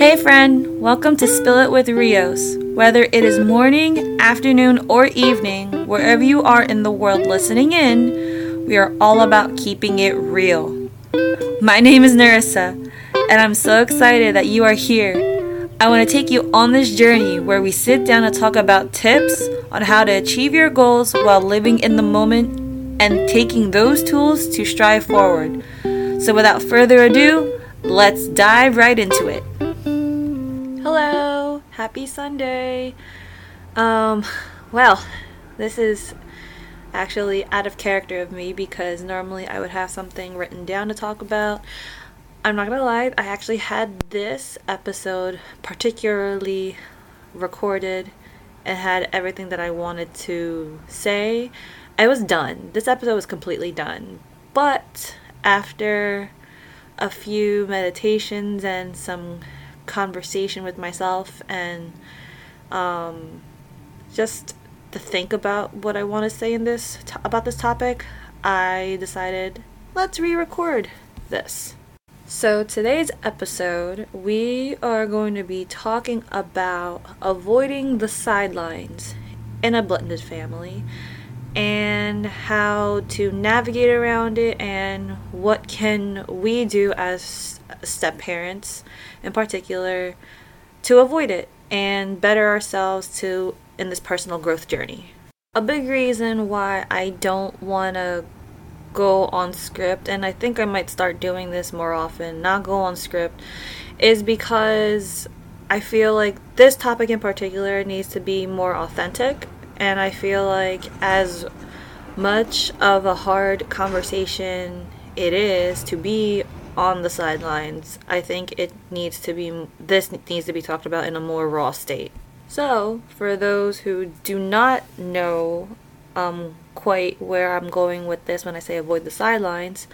Hey, friend, welcome to Spill It with Rios. Whether it is morning, afternoon, or evening, wherever you are in the world listening in, we are all about keeping it real. My name is Narissa, and I'm so excited that you are here. I want to take you on this journey where we sit down and talk about tips on how to achieve your goals while living in the moment and taking those tools to strive forward. So, without further ado, let's dive right into it. Happy Sunday. Um, well, this is actually out of character of me because normally I would have something written down to talk about. I'm not gonna lie, I actually had this episode particularly recorded and had everything that I wanted to say I was done. This episode was completely done. But after a few meditations and some conversation with myself and um, just to think about what I want to say in this about this topic, I decided let's re-record this. So today's episode, we are going to be talking about avoiding the sidelines in a blended family and how to navigate around it and what can we do as step parents in particular to avoid it and better ourselves to in this personal growth journey. A big reason why I don't want to go on script and I think I might start doing this more often, not go on script is because I feel like this topic in particular needs to be more authentic and I feel like as much of a hard conversation it is to be on the sidelines, I think it needs to be this needs to be talked about in a more raw state. So, for those who do not know um, quite where I'm going with this when I say avoid the sidelines,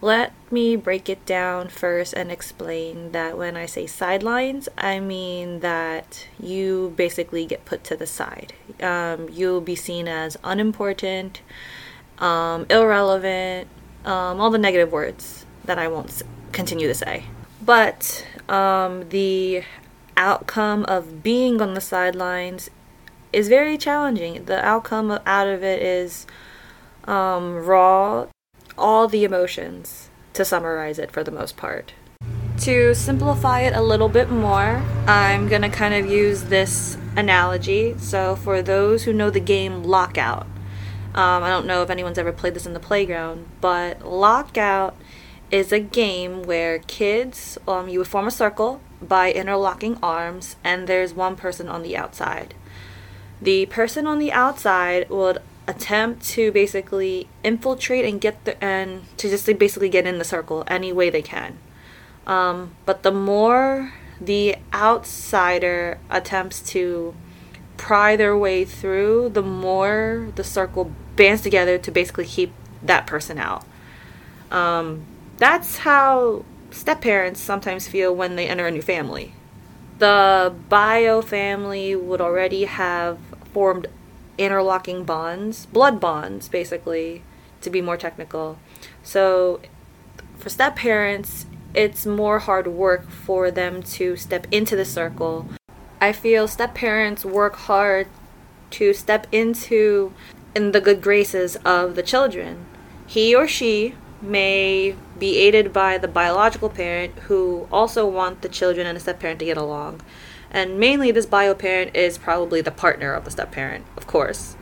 let me break it down first and explain that when I say sidelines, I mean that you basically get put to the side. Um, you'll be seen as unimportant, um, irrelevant, um, all the negative words that I won't continue to say. But um, the outcome of being on the sidelines is very challenging. The outcome out of it is um, raw all the emotions, to summarize it for the most part. To simplify it a little bit more, I'm going to kind of use this analogy. So, for those who know the game Lockout, um, I don't know if anyone's ever played this in the playground, but Lockout is a game where kids, um, you would form a circle by interlocking arms, and there's one person on the outside. The person on the outside would attempt to basically infiltrate and get the and to just basically get in the circle any way they can. Um, but the more the outsider attempts to pry their way through, the more the circle bands together to basically keep that person out. Um, that's how step parents sometimes feel when they enter a new family. The bio family would already have formed interlocking bonds, blood bonds, basically, to be more technical. So, for step parents, it's more hard work for them to step into the circle. I feel step parents work hard to step into in the good graces of the children. He or she may be aided by the biological parent who also want the children and the step parent to get along. And mainly, this bio parent is probably the partner of the step parent, of course.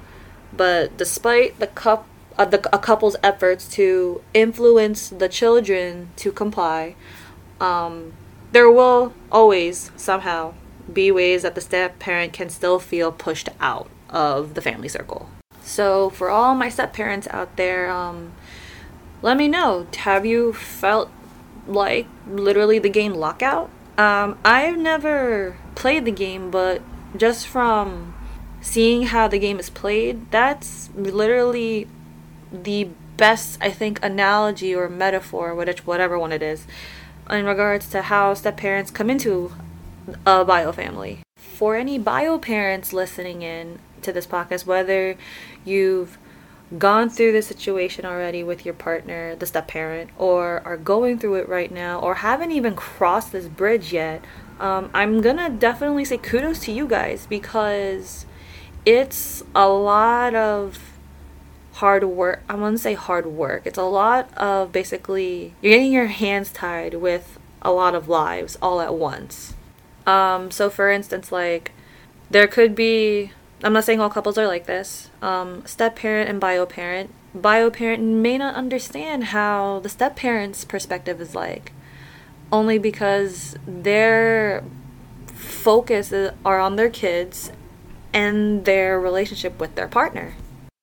But despite the cup, uh, the, a couple's efforts to influence the children to comply, um, there will always somehow be ways that the step parent can still feel pushed out of the family circle. So, for all my step parents out there, um, let me know. Have you felt like literally the game Lockout? Um, I've never played the game, but just from seeing how the game is played, that's literally the best, I think, analogy or metaphor, whatever one it is, in regards to how step parents come into a bio family. For any bio parents listening in to this podcast, whether you've gone through this situation already with your partner, the step parent, or are going through it right now, or haven't even crossed this bridge yet, um, I'm gonna definitely say kudos to you guys because it's a lot of hard work. I wouldn't say hard work. It's a lot of basically you're getting your hands tied with a lot of lives all at once. Um, so for instance, like there could be I'm not saying all couples are like this. Um, step parent and bio parent. Bio parent may not understand how the step parent's perspective is like, only because their focus are on their kids and their relationship with their partner.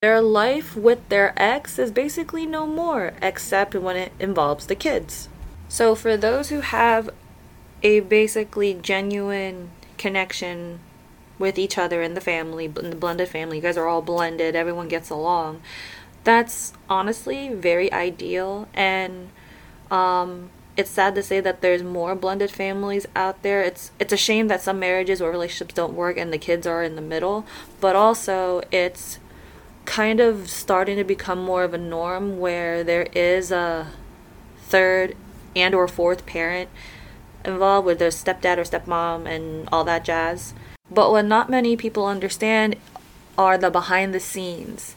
Their life with their ex is basically no more, except when it involves the kids. So, for those who have a basically genuine connection with each other in the family, in the blended family. You guys are all blended, everyone gets along. That's honestly very ideal and um, it's sad to say that there's more blended families out there. It's it's a shame that some marriages or relationships don't work and the kids are in the middle, but also it's kind of starting to become more of a norm where there is a third and or fourth parent involved with their stepdad or stepmom and all that jazz. But what not many people understand are the behind the scenes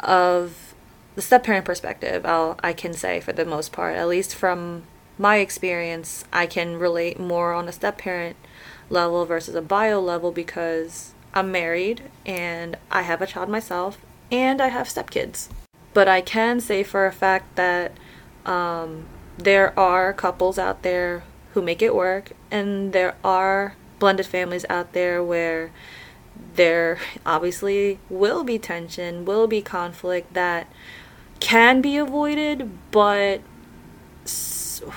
of the step parent perspective. I'll, I can say for the most part, at least from my experience, I can relate more on a step parent level versus a bio level because I'm married and I have a child myself and I have stepkids. But I can say for a fact that um, there are couples out there who make it work, and there are blended families out there where there obviously will be tension, will be conflict that can be avoided, but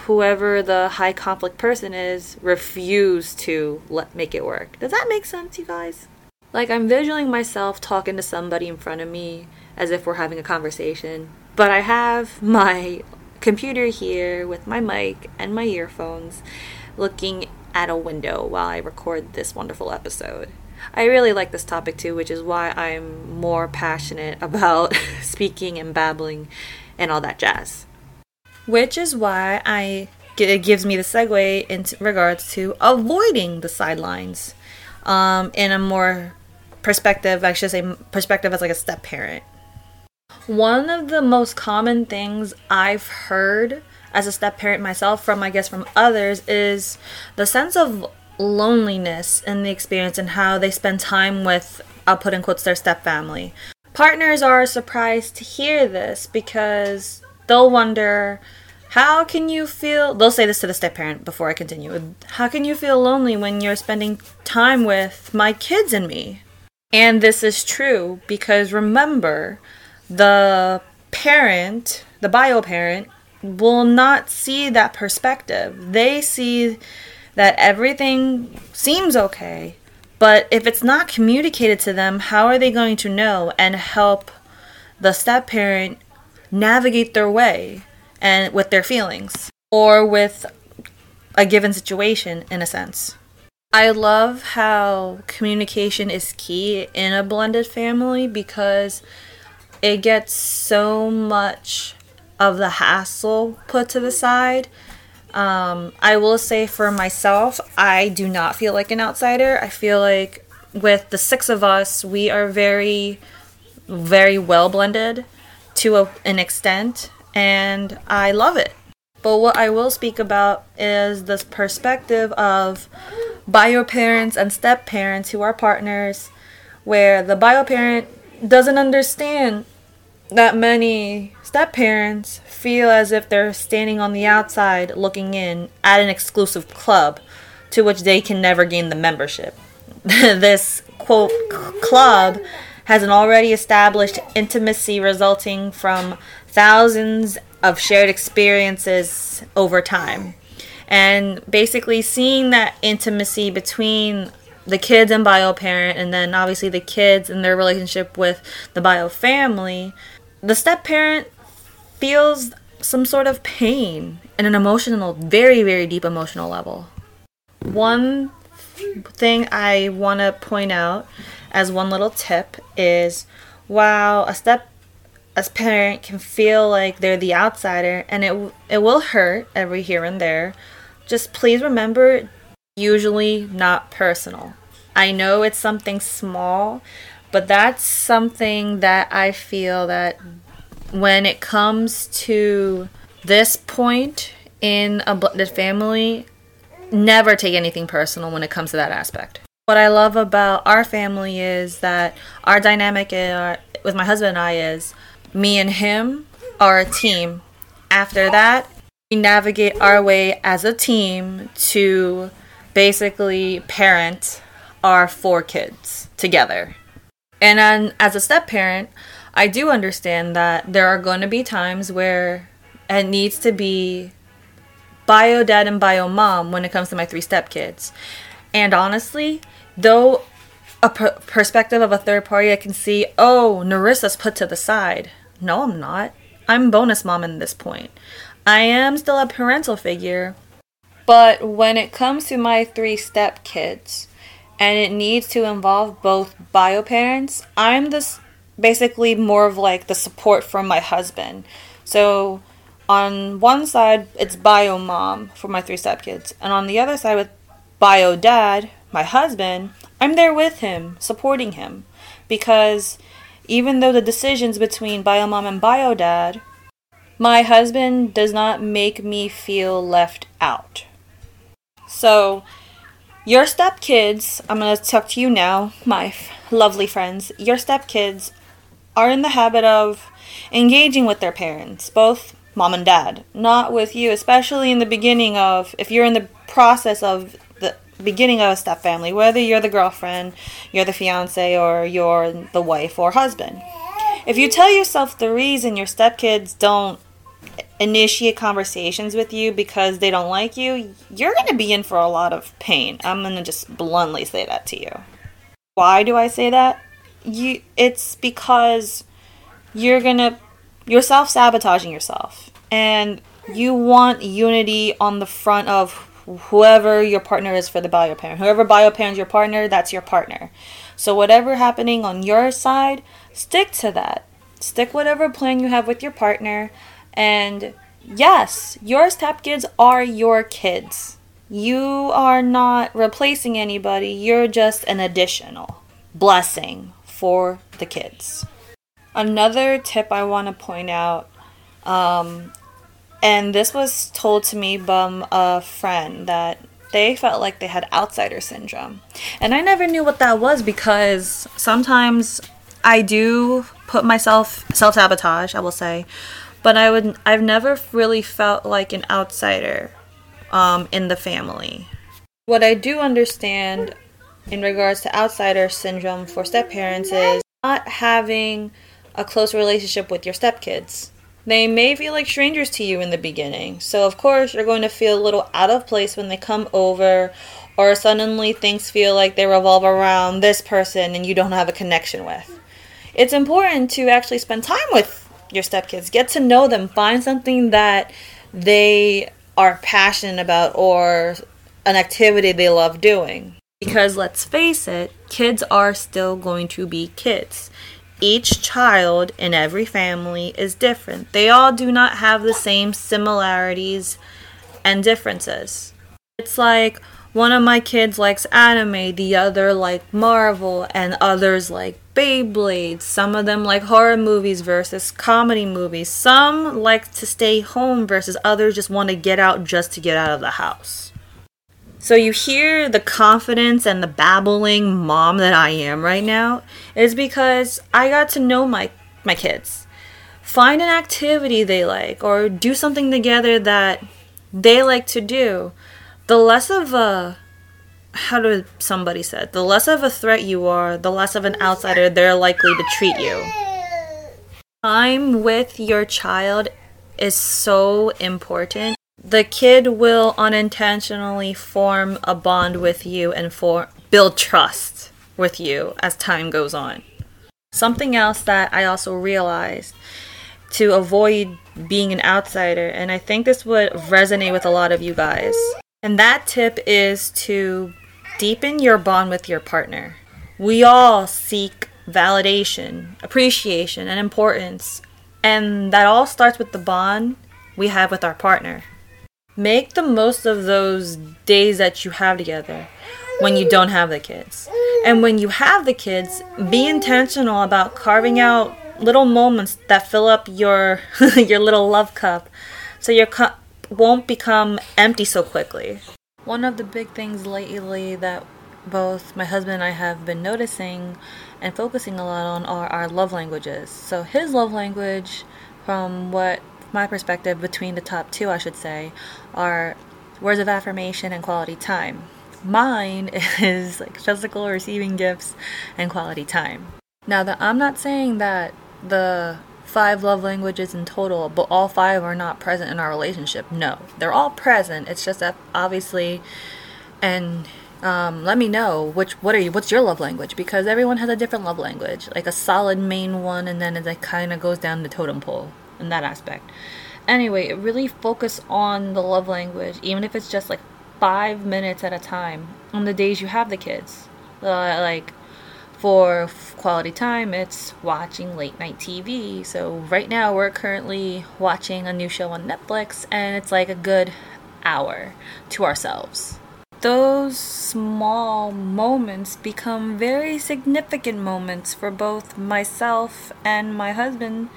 whoever the high conflict person is refuse to let make it work. Does that make sense, you guys? Like I'm visualizing myself talking to somebody in front of me as if we're having a conversation, but I have my computer here with my mic and my earphones looking at a window while I record this wonderful episode. I really like this topic too, which is why I'm more passionate about speaking and babbling and all that jazz. Which is why I it gives me the segue in regards to avoiding the sidelines um, in a more perspective, I should say perspective as like a step parent. One of the most common things I've heard as a step parent myself from I guess from others is the sense of loneliness in the experience and how they spend time with I'll put in quotes their step family. Partners are surprised to hear this because they'll wonder how can you feel they'll say this to the step parent before I continue. How can you feel lonely when you're spending time with my kids and me? And this is true because remember, the parent, the bio parent, will not see that perspective. They see that everything seems okay, but if it's not communicated to them, how are they going to know and help the step parent navigate their way and with their feelings or with a given situation in a sense? I love how communication is key in a blended family because it gets so much of the hassle put to the side. Um, I will say for myself, I do not feel like an outsider. I feel like with the six of us, we are very, very well blended to a, an extent, and I love it. But what I will speak about is this perspective of bio parents and step parents who are partners, where the bio parent doesn't understand that many step parents feel as if they're standing on the outside looking in at an exclusive club to which they can never gain the membership. this quote club has an already established intimacy resulting from thousands of shared experiences over time. And basically seeing that intimacy between the kids and bio parent and then obviously the kids and their relationship with the bio family the step parent feels some sort of pain in an emotional, very, very deep emotional level. One thing I want to point out as one little tip is while a step as parent can feel like they're the outsider and it it will hurt every here and there just please remember usually not personal. I know it's something small, but that's something that I feel that when it comes to this point in a blended family, never take anything personal when it comes to that aspect. What I love about our family is that our dynamic uh, with my husband and I is me and him are a team. After that, we navigate our way as a team to basically parent our four kids together. And then as a step parent, I do understand that there are going to be times where it needs to be bio dad and bio mom when it comes to my three step kids. And honestly, though a per- perspective of a third party, I can see, oh, Narissa's put to the side. No, I'm not. I'm bonus mom in this point. I am still a parental figure, but when it comes to my three step kids, and it needs to involve both bio parents, I'm this basically more of like the support from my husband. So on one side, it's bio mom for my three stepkids, and on the other side, with bio dad, my husband, I'm there with him, supporting him, because even though the decisions between bio mom and bio dad, my husband does not make me feel left out. So, your stepkids, I'm going to talk to you now, my f- lovely friends. Your stepkids are in the habit of engaging with their parents, both mom and dad, not with you, especially in the beginning of, if you're in the process of the beginning of a step family, whether you're the girlfriend, you're the fiance, or you're the wife or husband. If you tell yourself the reason your stepkids don't initiate conversations with you because they don't like you, you're going to be in for a lot of pain. I'm going to just bluntly say that to you. Why do I say that? You it's because you're going to you're self sabotaging yourself and you want unity on the front of whoever your partner is for the bio parent. Whoever bio parents your partner, that's your partner. So whatever happening on your side, stick to that. Stick whatever plan you have with your partner and yes, your stepkids are your kids. You are not replacing anybody. You're just an additional blessing for the kids. Another tip I want to point out, um, and this was told to me by a friend that they felt like they had outsider syndrome. And I never knew what that was because sometimes I do put myself self sabotage, I will say. But I would I've never really felt like an outsider um, in the family. What I do understand in regards to outsider syndrome for step parents is not having a close relationship with your stepkids. They may feel like strangers to you in the beginning. So, of course, you're going to feel a little out of place when they come over, or suddenly things feel like they revolve around this person and you don't have a connection with. It's important to actually spend time with your stepkids, get to know them, find something that they are passionate about or an activity they love doing. Because let's face it, kids are still going to be kids each child in every family is different. They all do not have the same similarities and differences. It's like one of my kids likes anime, the other like Marvel, and others like Beyblade. Some of them like horror movies versus comedy movies. Some like to stay home versus others just want to get out just to get out of the house. So you hear the confidence and the babbling mom that I am right now is because I got to know my my kids. Find an activity they like or do something together that they like to do. The less of a how did somebody said, the less of a threat you are, the less of an outsider they're likely to treat you. Time with your child is so important the kid will unintentionally form a bond with you and for build trust with you as time goes on. Something else that I also realized to avoid being an outsider, and I think this would resonate with a lot of you guys. And that tip is to deepen your bond with your partner. We all seek validation, appreciation, and importance, and that all starts with the bond we have with our partner. Make the most of those days that you have together when you don't have the kids. And when you have the kids, be intentional about carving out little moments that fill up your your little love cup so your cup won't become empty so quickly. One of the big things lately that both my husband and I have been noticing and focusing a lot on are our love languages. So his love language from what my perspective between the top two, I should say, are words of affirmation and quality time. Mine is like physical receiving gifts and quality time. Now, that I'm not saying that the five love languages in total, but all five are not present in our relationship. No, they're all present. It's just that obviously, and um, let me know which what are you what's your love language because everyone has a different love language, like a solid main one, and then it kind of goes down the totem pole in that aspect. Anyway, really focus on the love language, even if it's just like five minutes at a time on the days you have the kids. Uh, like for quality time, it's watching late night TV. So right now we're currently watching a new show on Netflix, and it's like a good hour to ourselves those small moments become very significant moments for both myself and my husband,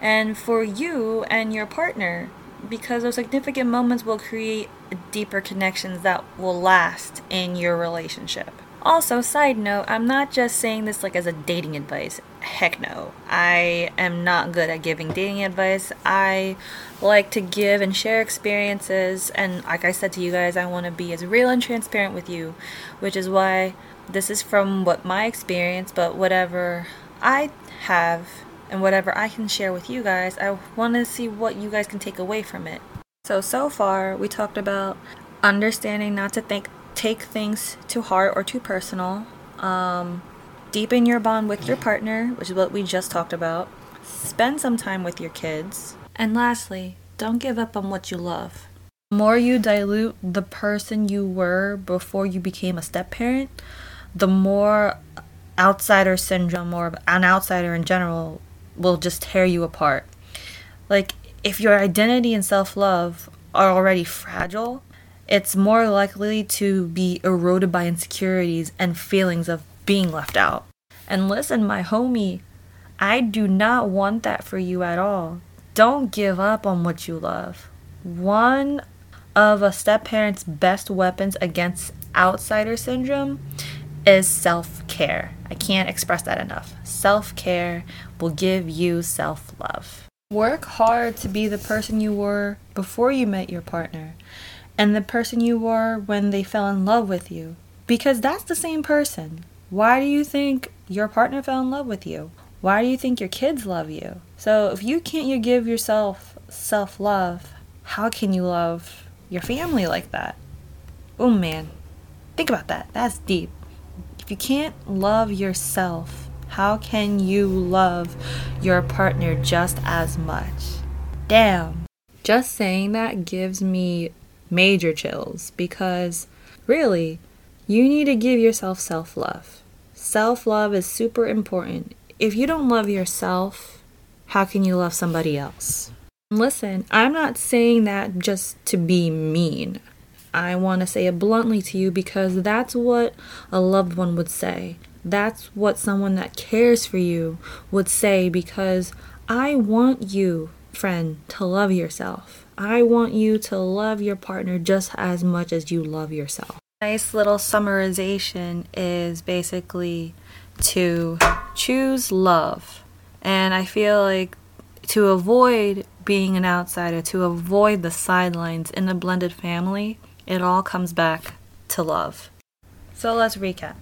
and for you and your partner, because those significant moments will create deeper connections that will last in your relationship. Also, side note, I'm not just saying this like as a dating advice. Heck no. I am not good at giving dating advice. I like to give and share experiences and like I said to you guys, I want to be as real and transparent with you, which is why this is from what my experience, but whatever I have and whatever I can share with you guys, I want to see what you guys can take away from it. So so far, we talked about understanding not to think take things too hard or too personal. Um, deepen your bond with your partner, which is what we just talked about. Spend some time with your kids. And lastly, don't give up on what you love. The more you dilute the person you were before you became a step parent, the more outsider syndrome or an outsider in general will just tear you apart. Like, if your identity and self love are already fragile, it's more likely to be eroded by insecurities and feelings of being left out. And listen, my homie, I do not want that for you at all. Don't give up on what you love. One of a step parent's best weapons against outsider syndrome is self care. I can't express that enough. Self care will give you self love. Work hard to be the person you were before you met your partner and the person you were when they fell in love with you. Because that's the same person. Why do you think your partner fell in love with you? Why do you think your kids love you? So if you can't you give yourself self-love, how can you love your family like that? Oh man. Think about that. That's deep. If you can't love yourself, how can you love your partner just as much? Damn. Just saying that gives me major chills because really, you need to give yourself self love. Self love is super important. If you don't love yourself, how can you love somebody else? Listen, I'm not saying that just to be mean. I want to say it bluntly to you because that's what a loved one would say. That's what someone that cares for you would say because I want you, friend, to love yourself. I want you to love your partner just as much as you love yourself. Nice little summarization is basically to choose love. And I feel like to avoid being an outsider, to avoid the sidelines in a blended family, it all comes back to love. So let's recap.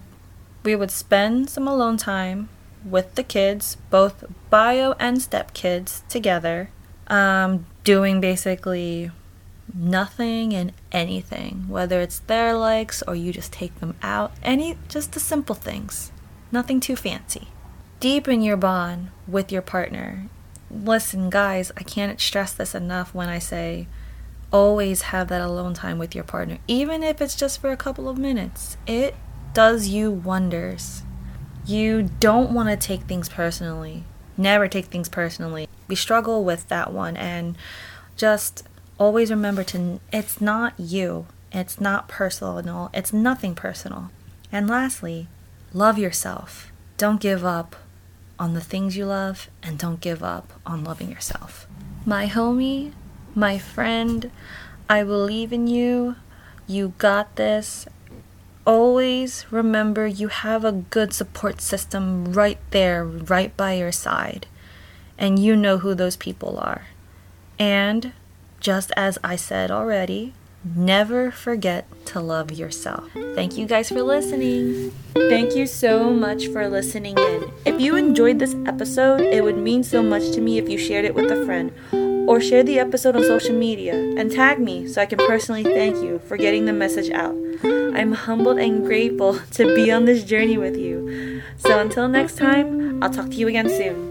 We would spend some alone time with the kids, both bio and step kids, together um, doing basically nothing and anything, whether it's their likes or you just take them out, any just the simple things, nothing too fancy. Deepen your bond with your partner. Listen, guys, I can't stress this enough when I say always have that alone time with your partner, even if it's just for a couple of minutes. It does you wonders. You don't want to take things personally never take things personally. We struggle with that one and just always remember to, it's not you. It's not personal. It's nothing personal. And lastly, love yourself. Don't give up on the things you love and don't give up on loving yourself. My homie, my friend, I believe in you. You got this. Always remember you have a good support system right there, right by your side. And you know who those people are. And just as I said already, never forget to love yourself. Thank you guys for listening. Thank you so much for listening in. If you enjoyed this episode, it would mean so much to me if you shared it with a friend or share the episode on social media and tag me so I can personally thank you for getting the message out. I'm humbled and grateful to be on this journey with you. So until next time, I'll talk to you again soon.